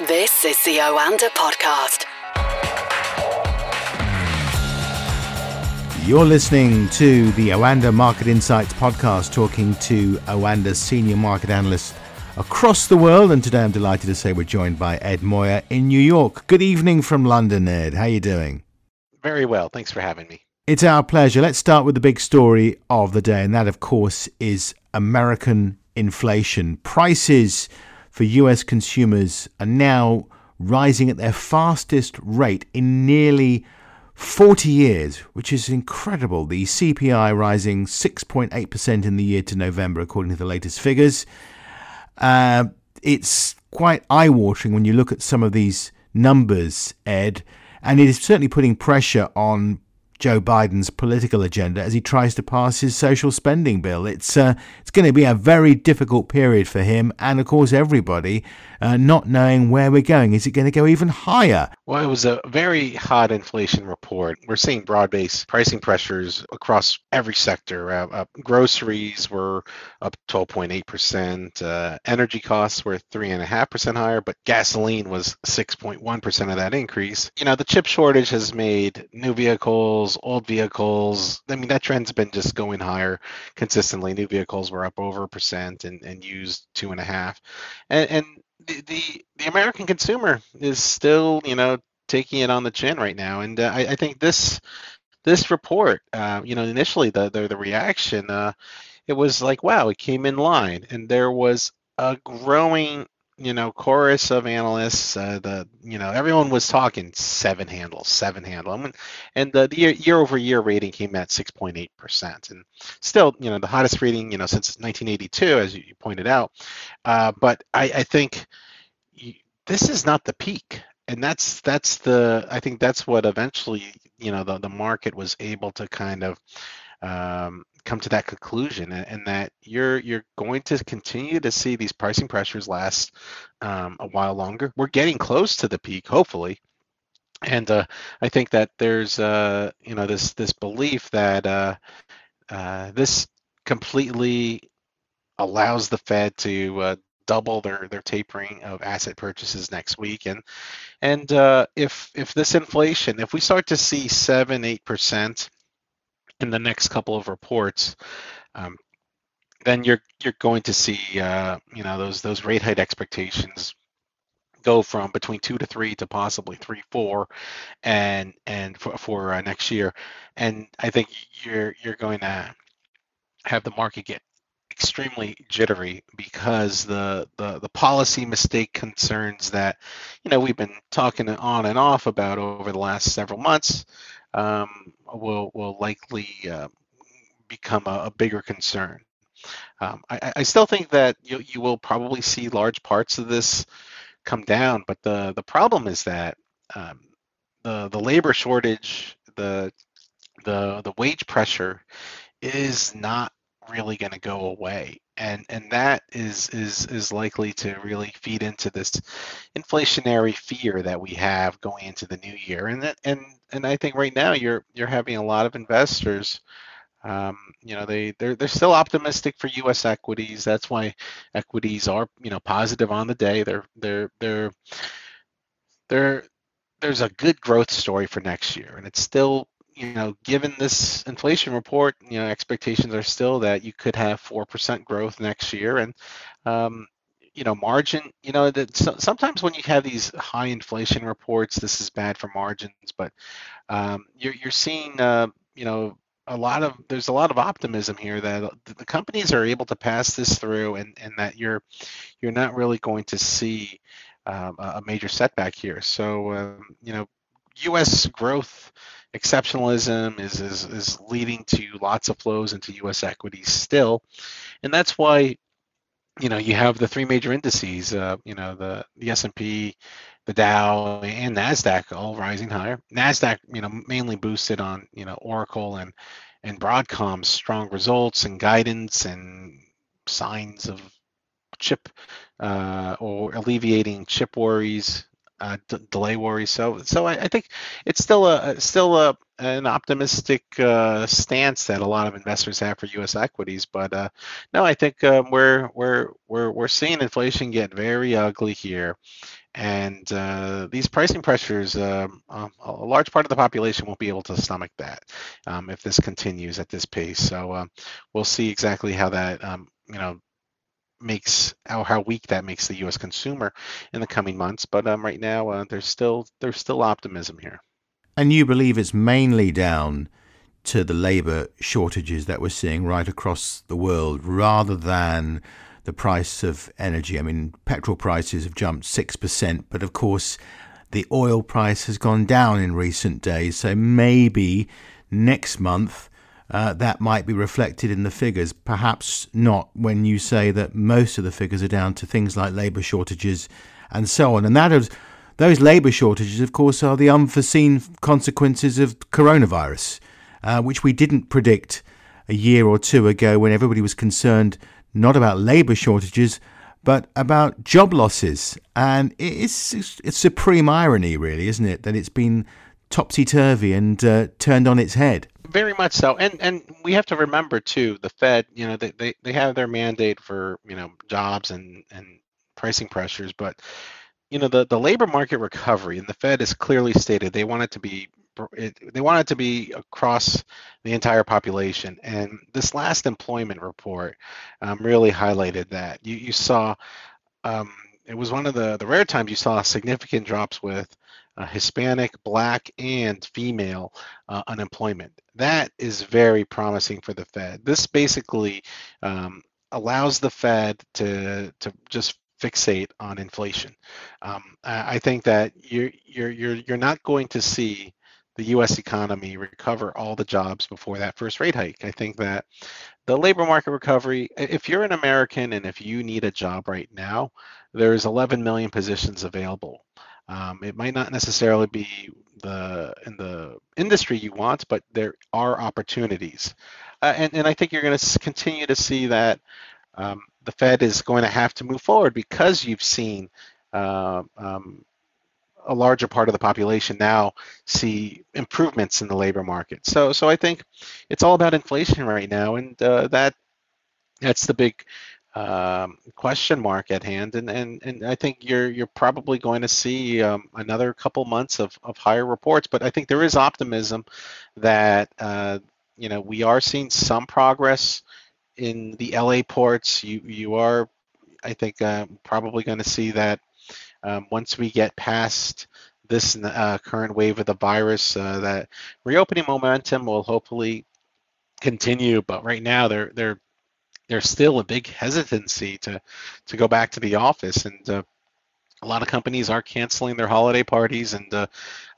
This is the Oanda Podcast. You're listening to the Oanda Market Insights podcast, talking to Oanda's senior market analysts across the world. And today I'm delighted to say we're joined by Ed Moya in New York. Good evening from London, Ed. How are you doing? Very well. Thanks for having me. It's our pleasure. Let's start with the big story of the day, and that, of course, is American inflation. Prices for US consumers are now rising at their fastest rate in nearly 40 years, which is incredible. The CPI rising 6.8% in the year to November, according to the latest figures. Uh, it's quite eye watering when you look at some of these numbers, Ed, and it is certainly putting pressure on Joe Biden's political agenda as he tries to pass his social spending bill. It's uh, it's going to be a very difficult period for him, and of course everybody, uh, not knowing where we're going. Is it going to go even higher? Well, it was a very hot inflation report. We're seeing broad-based pricing pressures across every sector. Uh, uh groceries were up 12.8%. Uh, energy costs were 3.5% higher, but gasoline was 6.1% of that increase. You know, the chip shortage has made new vehicles, old vehicles. I mean, that trend's been just going higher consistently. New vehicles were up over a percent, and, and used two and a half. And, and the, the American consumer is still, you know, taking it on the chin right now, and uh, I, I, think this this report, uh, you know, initially the the, the reaction, uh, it was like, wow, it came in line, and there was a growing you know chorus of analysts uh, the you know everyone was talking seven handles seven handle. Mean, and the, the year, year over year rating came at 6.8 percent. And still you know the hottest rating you know since 1982 as you pointed out. Uh, but I, I think you, this is not the peak. And that's that's the I think that's what eventually you know the, the market was able to kind of um, come to that conclusion and, and, that you're you're going to continue to see these pricing pressures last um, a while longer. We're getting close to the peak, hopefully, and uh, I think that there's uh, you know this this belief that uh, uh this completely allows the Fed to uh, double their their tapering of asset purchases next week and and uh, if if this inflation if we start to see seven eight percent in the next couple of reports, um, then you're you're going to see uh, you know those those rate hike expectations go from between two to three to possibly three four, and and for, for uh, next year, and I think you're you're going to have the market get extremely jittery because the, the the policy mistake concerns that you know we've been talking on and off about over the last several months um, will will likely uh, become a, a, bigger concern. Um, I, I, still think that you, you will probably see large parts of this come down, but the the problem is that um, the the labor shortage, the the the wage pressure, is not really going to go away and and that is is is likely to really feed into this inflationary fear that we have going into the new year and that, and and I think right now you're you're having a lot of investors um, you know they they're they're still optimistic for U.S. equities. That's why equities are you know positive on the day. They're they're they're they're there's a good growth story for next year, and it's still you know, given this inflation report, you know, expectations are still that you could have four percent growth next year, and um, you know, margin. You know, that so, sometimes when you have these high inflation reports, this is bad for margins, but um, you're you're seeing, uh, you know, a lot of there's a lot of optimism here that the companies are able to pass this through, and and that you're you're not really going to see um, a major setback here. So, um, you know, U.S. growth exceptionalism is, is is leading to lots of flows into U.S. equities still, and that's why you know you have the three major indices, uh, you know the the S&P, the Dow, and Nasdaq all rising higher. Nasdaq, you know, mainly boosted on you know Oracle and and Broadcom's strong results and guidance and signs of chip uh, or alleviating chip worries uh, d- delay worries. So, so I, I, think it's still a still a an optimistic uh, stance that a lot of investors have for U.S. equities. But uh, no, I think um, we're we're we're we're seeing inflation get very ugly here, and uh, these pricing pressures, um, um, a large part of the population won't be able to stomach that um, if this continues at this pace. So uh, we'll see exactly how that, um, you know, makes how, how weak that makes the U.S. consumer in the coming months. But um, right now, uh, there's still there's still optimism here. And you believe it's mainly down to the labor shortages that we're seeing right across the world, rather than the price of energy. I mean, petrol prices have jumped 6%, but of course, the oil price has gone down in recent days. So maybe next month uh, that might be reflected in the figures. Perhaps not when you say that most of the figures are down to things like labour shortages and so on. And that is, those labour shortages, of course, are the unforeseen consequences of coronavirus, uh, which we didn't predict a year or two ago when everybody was concerned not about labour shortages, but about job losses. And it's, it's supreme irony, really, isn't it, that it's been topsy turvy and uh, turned on its head. Very much so, and and we have to remember too, the Fed, you know, they, they, they have their mandate for you know jobs and and pricing pressures, but you know the the labor market recovery, and the Fed has clearly stated they want it to be it, they want it to be across the entire population. And this last employment report um, really highlighted that. You, you saw um, it was one of the, the rare times you saw significant drops with uh, Hispanic, Black, and female uh, unemployment. That is very promising for the Fed. This basically um, allows the Fed to to just fixate on inflation. Um, I think that you're you're you're you're not going to see the U.S. economy recover all the jobs before that first rate hike. I think that the labor market recovery, if you're an American and if you need a job right now, there's 11 million positions available. Um, it might not necessarily be the in the industry you want, but there are opportunities, uh, and and I think you're going to continue to see that um, the Fed is going to have to move forward because you've seen uh, um, a larger part of the population now see improvements in the labor market. So, so I think it's all about inflation right now, and uh, that that's the big um, question mark at hand. And, and and I think you're you're probably going to see um, another couple months of, of higher reports. But I think there is optimism that uh, you know we are seeing some progress in the LA ports. You you are I think uh, probably going to see that um, once we get past this uh, current wave of the virus, uh, that reopening momentum will hopefully continue. But right now, there there there's still a big hesitancy to to go back to the office, and uh, a lot of companies are canceling their holiday parties. And uh,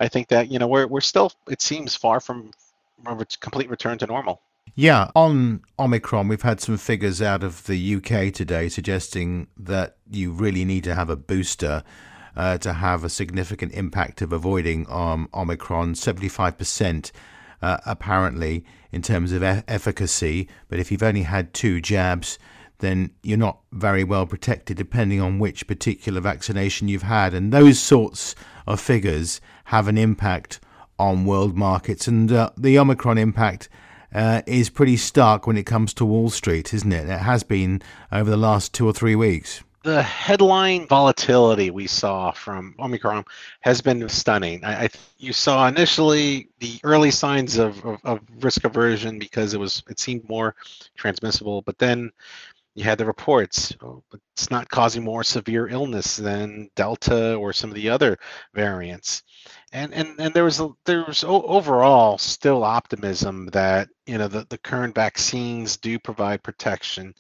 I think that you know we're we're still it seems far from a complete return to normal. Yeah, on Omicron, we've had some figures out of the UK today suggesting that you really need to have a booster uh, to have a significant impact of avoiding um, Omicron. 75% uh, apparently in terms of e- efficacy, but if you've only had two jabs, then you're not very well protected depending on which particular vaccination you've had. And those sorts of figures have an impact on world markets. And uh, the Omicron impact uh, is pretty stark when it comes to Wall Street, isn't it? It has been over the last two or three weeks. The headline volatility we saw from Omicron has been stunning. I, I you saw initially the early signs of, of, of risk aversion because it was it seemed more transmissible, but then you had the reports oh, it's not causing more severe illness than delta or some of the other variants and and and there was a, there was overall still optimism that you know the, the current vaccines do provide protection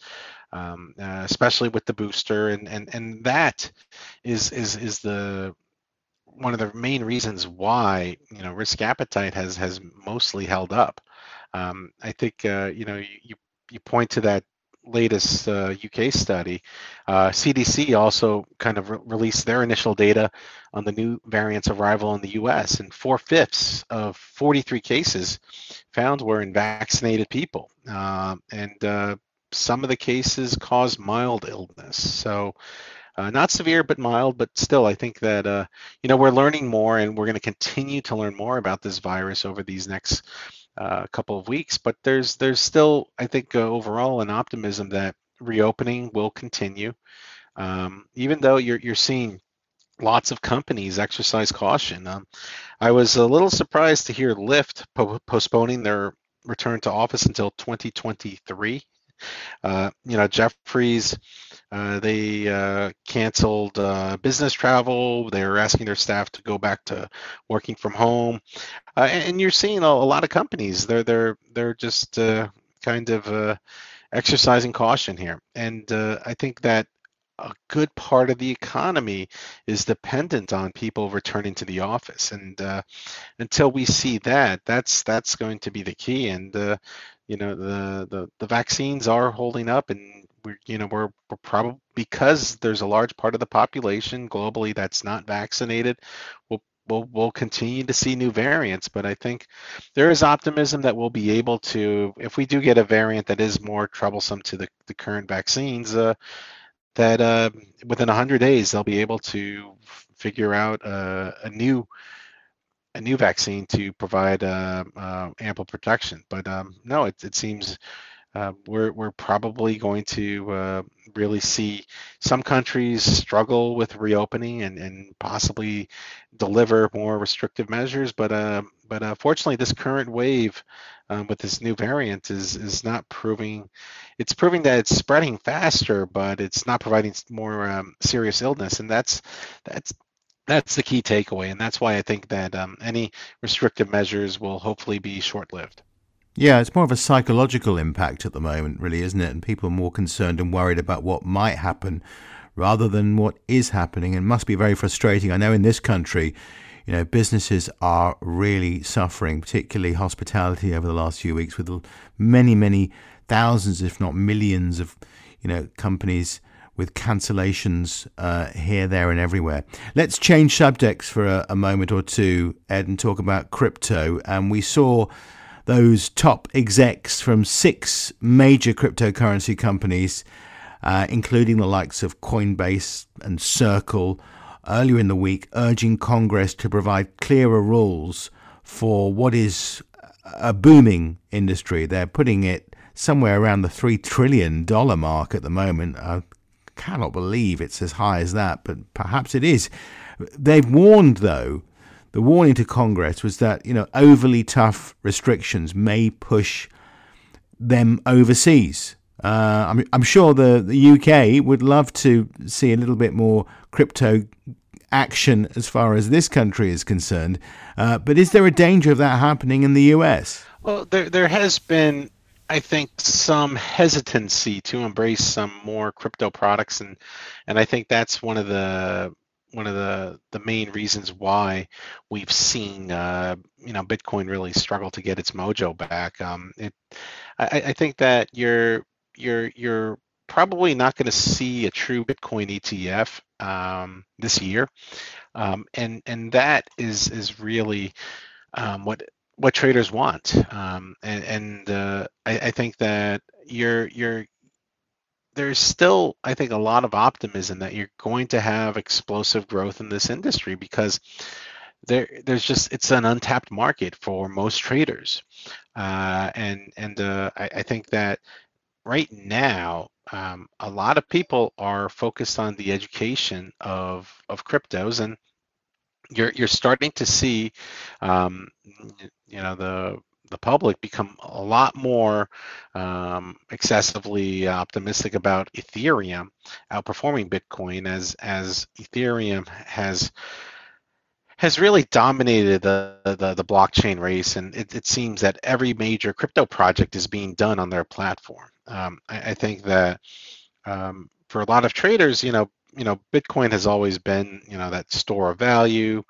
um, uh, especially with the booster and and and that is is is the one of the main reasons why you know risk appetite has has mostly held up. Um, i think uh, you know you you point to that latest uh, UK study, uh, CDC also kind of re- released their initial data on the new variants arrival in the US, and four fifths of 43 cases found were in vaccinated people, uh, and some of the cases cause mild illness. So. Uh, not severe but mild but still i think that uh, you know we're learning more and we're going to continue to learn more about this virus over these next a couple of weeks. But there's there's still, I think, uh, overall an optimism that reopening will continue, um, even though you're you're seeing lots of companies exercise caution. Um, I was a little surprised to hear Lyft po- postponing their return to office until 2023. Uh, you know, Jefferies, uh, they uh, canceled uh, business travel. They were asking their staff to go back to working from home, uh, and you're seeing a, a, lot of companies. They're they're they're just uh, kind of exercising caution here, and I think that a good part of the economy is dependent on people returning to the office and uh, until we see that that's that's going to be the key and uh, you know the, the the vaccines are holding up and we're you know we're, we're probably because there's a large part of the population globally that's not vaccinated we'll We'll, we'll continue to see new variants, but I think there is optimism that we'll be able to, if we do get a variant that is more troublesome to the, the current vaccines, uh, that uh, within 100 days they'll be able to figure out uh, a new a new vaccine to provide uh, uh ample protection. But um, no, it, it seems uh, we're we're probably going to uh, really see some countries struggle with reopening and, and possibly deliver more restrictive measures. But but uh, fortunately, this current wave um, with this new variant is is not proving. It's proving that it's spreading faster, but it's not providing more um, serious illness, and that's that's that's the key takeaway, and that's why I think that um, any restrictive measures will hopefully be short-lived. Yeah, it's more of a psychological impact at the moment, really, isn't it? And people are more concerned and worried about what might happen rather than what is happening. And must be very frustrating. I know in this country, you know, businesses are really suffering, particularly hospitality over the last few weeks, with many, many thousands, if not millions, of you know companies with cancellations uh, here, there, and everywhere. Let's change subjects for a, a moment or two, Ed, and talk about crypto. And we saw those top execs from six major cryptocurrency companies, uh, including the likes of Coinbase and Circle, earlier in the week, urging Congress to provide clearer rules for what is a booming industry. They're putting it somewhere around the $3 trillion mark at the moment. I cannot believe it's as high as that, but perhaps it is. They've warned, though, the warning to Congress was that you know overly tough restrictions may push them overseas. Uh, I'm, I'm sure the, the UK would love to see a little bit more crypto action as far as this country is concerned. Uh, but is there a danger of that happening in the US? Well, there there has been, I think, some hesitancy to embrace some more crypto products, and and I think that's one of the one of the the main reasons why we've seen uh, you know Bitcoin really struggle to get its mojo back. Um, it, I, I think that you're you're you're probably not going to see a true Bitcoin ETF um, this year, um, and and that is is really um, what what traders want. Um, and and uh, I, I think that you're you're there's still, I think, a lot of optimism that you're going to have explosive growth in this industry because there, there's just it's an untapped market for most traders, uh, and and uh, I, I, think that right now um, a lot of people are focused on the education of of cryptos and you're you're starting to see um, you know the the public become a lot more um, excessively optimistic about Ethereum outperforming Bitcoin as as Ethereum has has really dominated the, the, the blockchain race, and it, it, seems that every major crypto project is being done on their platform. Um, I, I, think that um, for a lot of traders, you know, you know, Bitcoin has always been, you know, that store of value.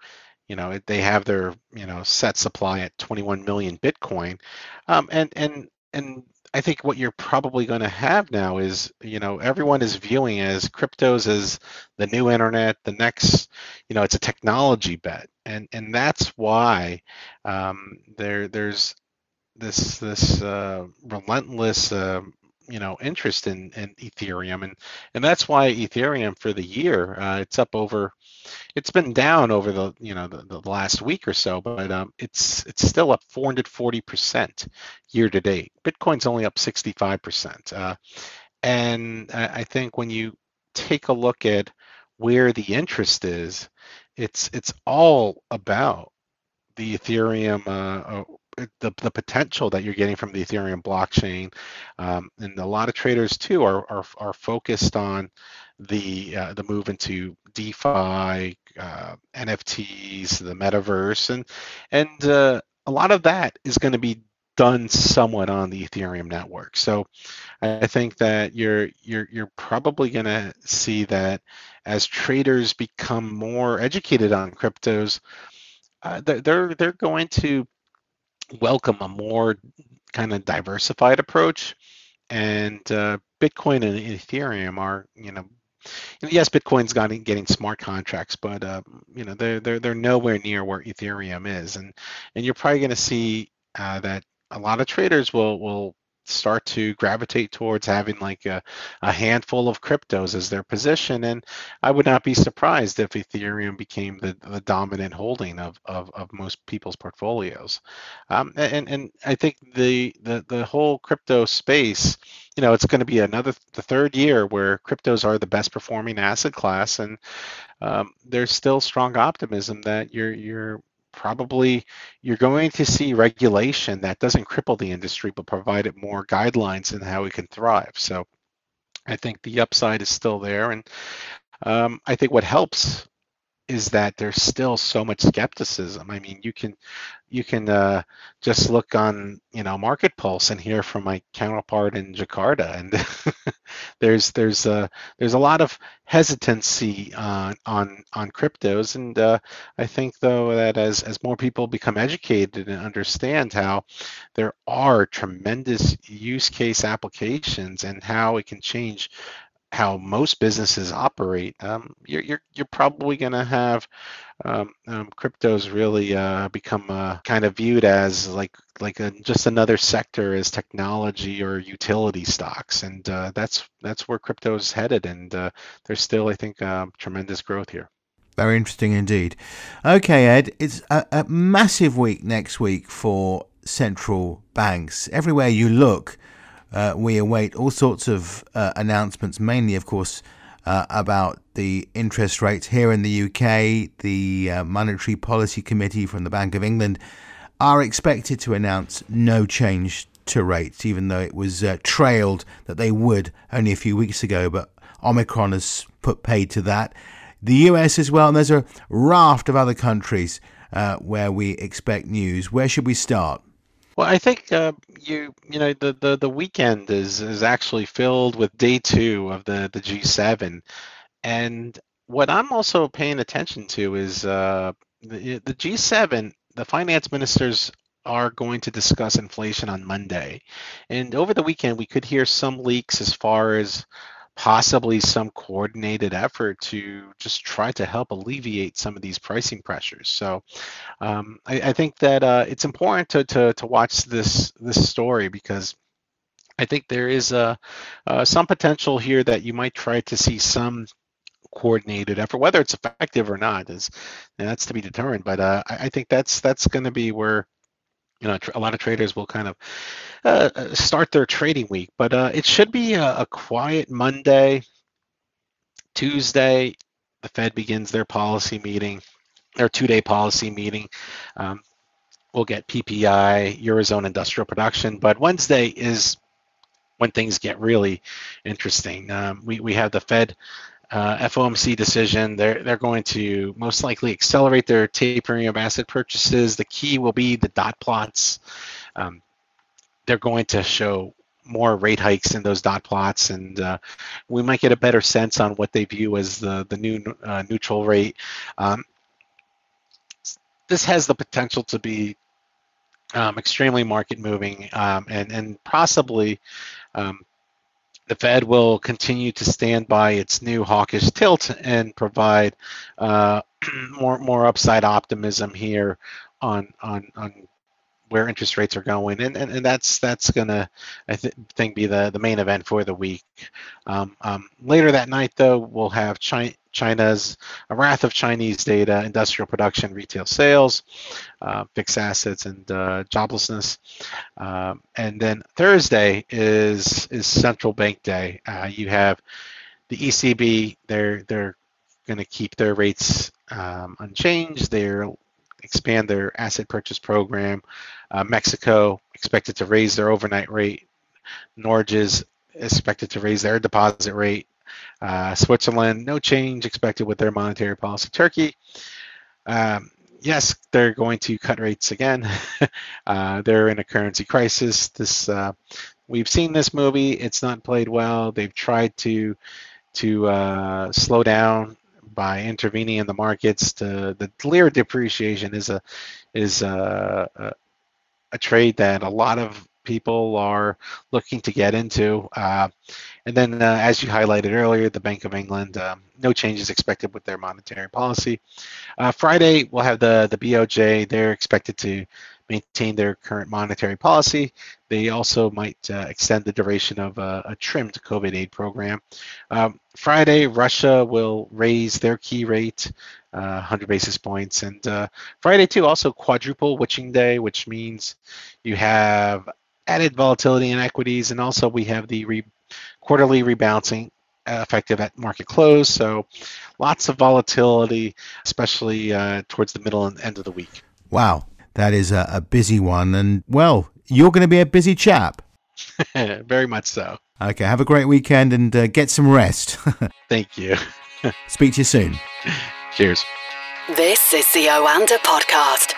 You know they have their you know set supply at 21 million bitcoin. Um, and and and i think what you're probably going to have now is you know everyone is viewing as cryptos as the new internet the next you know it's a technology bet. And and that's why um, there there's this this uh, relentless uh, you know interest in, in Ethereum, and and that's why Ethereum for the year uh, it's up over, it's been down over the you know the, the last week or so, but um, it's it's still up 440 percent year to date. Bitcoin's only up 65 percent, uh, and I, I think when you take a look at where the interest is, it's it's all about the Ethereum, uh, the the potential that you're getting from the Ethereum blockchain, um, and a lot of traders too are are, are focused on the uh, the move into DeFi, uh, NFTs, the metaverse, and and uh, a lot of that is going to be done somewhat on the Ethereum network. So I think that you're you're you're probably going to see that as traders become more educated on cryptos, uh, they're they're going to welcome a more kind of diversified approach, and uh, Bitcoin and Ethereum are you know. Yes, Bitcoin's getting getting smart contracts, but uh, you know they're they're they're nowhere near where Ethereum is, and and you're probably going to see uh, that a lot of traders will will start to gravitate towards having like a, a handful of cryptos as their position and i would not be surprised if ethereum became the, the dominant holding of, of, of most people's portfolios. Um, and, and i think the, the the whole crypto space you know it's going to be another the third year where cryptos are the best performing asset class and um, there's still strong optimism that you're you're probably you're going to see regulation that doesn't cripple the industry but provide it more guidelines in how we can thrive. So i think the upside is still there and um, i think what helps is that there's still so much skepticism. I mean, you can you can uh, just look on you know Market Pulse and hear from my counterpart in Jakarta, and there's there's uh, there's a lot of hesitancy on on on cryptos, and uh, I think though that as as more people become educated and understand how there are tremendous use case applications and how it can change how most businesses operate, um, you're, you're, you're probably going to have um, um, cryptos really uh, become uh, kind of viewed as like like a, just another sector as technology or utility stocks, and uh, that's that's where crypto is headed, and uh, there's still I think um, tremendous growth here. Very interesting indeed. Okay, Ed, it's a, a massive week next week for central banks. Everywhere you look, uh, we await all sorts of uh, announcements, mainly, of course, uh, about the interest rates here in the UK. The uh, Monetary Policy Committee from the Bank of England are expected to announce no change to rates, even though it was uh, trailed that they would only a few weeks ago. But Omicron has put paid to that. The US as well, and there's a raft of other countries uh, where we expect news. Where should we start? Well, I think uh, you you know the, the the weekend is is actually filled with day two of the the G7, and what I'm also paying attention to is uh, the the G7. The finance ministers are going to discuss inflation on Monday, and over the weekend we could hear some leaks as far as possibly some coordinated effort to just try to help alleviate some of these pricing pressures. So um, I, I, think that uh, it's important to, to, to watch this this story because I think there is a, uh, some potential here that you might try to see some coordinated effort. Whether it's effective or not is that's to be determined. But uh, I, I think that's that's going to be where you know a lot of traders will kind of uh, uh, start their trading week but uh, it should be a, a, quiet monday tuesday the fed begins their policy meeting their two-day policy meeting. Um, we'll get ppi eurozone industrial production but wednesday is when things get really interesting. Um, we, we have the fed uh, FOMC decision. They're they're going to most likely accelerate their tapering of asset purchases. The key will be the dot plots. Um, they're going to show more rate hikes in those dot plots, and uh, we might get a better sense on what they view as the the new uh, neutral rate. Um, this has the potential to be um, extremely market moving um, and and possibly um, the Fed will continue to stand by its new hawkish tilt and provide uh, more more upside optimism here on on on where interest rates are going, and and, and that's that's gonna I th- think be the the main event for the week. Um, um, later that night, though, we'll have China, China's a wrath of Chinese data, industrial production, retail sales, uh, fixed assets, and uh, joblessness. Um, and then Thursday is is central bank day. Uh, you have the ECB. They're they're going to keep their rates um, unchanged. They're expand their asset purchase program. Uh, Mexico expected to raise their overnight rate. Norges expected to raise their deposit rate. Uh, Switzerland, no change expected with their monetary policy. Turkey, um, yes, they're going to cut rates again. uh, they're in a currency crisis. This uh, we've seen this movie. It's not played well. They've tried to to uh, slow down by intervening in the markets. To, the lira depreciation is a is a, a, a trade that a lot of people are looking to get into. Uh, and then, uh, as you highlighted earlier, the Bank of England, um, no changes expected with their monetary policy. Uh, Friday, we'll have the, the BOJ. They're expected to maintain their current monetary policy. They also might uh, extend the duration of a, a trimmed COVID aid program. Um, Friday, Russia will raise their key rate uh, 100 basis points. And uh, Friday, too, also quadruple witching day, which means you have added volatility in equities. And also, we have the re- quarterly rebalancing effective at market close. So lots of volatility, especially uh, towards the middle and end of the week. Wow. That is a, a busy one. And, well, you're going to be a busy chap. Very much so. Okay. Have a great weekend and uh, get some rest. Thank you. Speak to you soon. Cheers. This is the Oanda Podcast.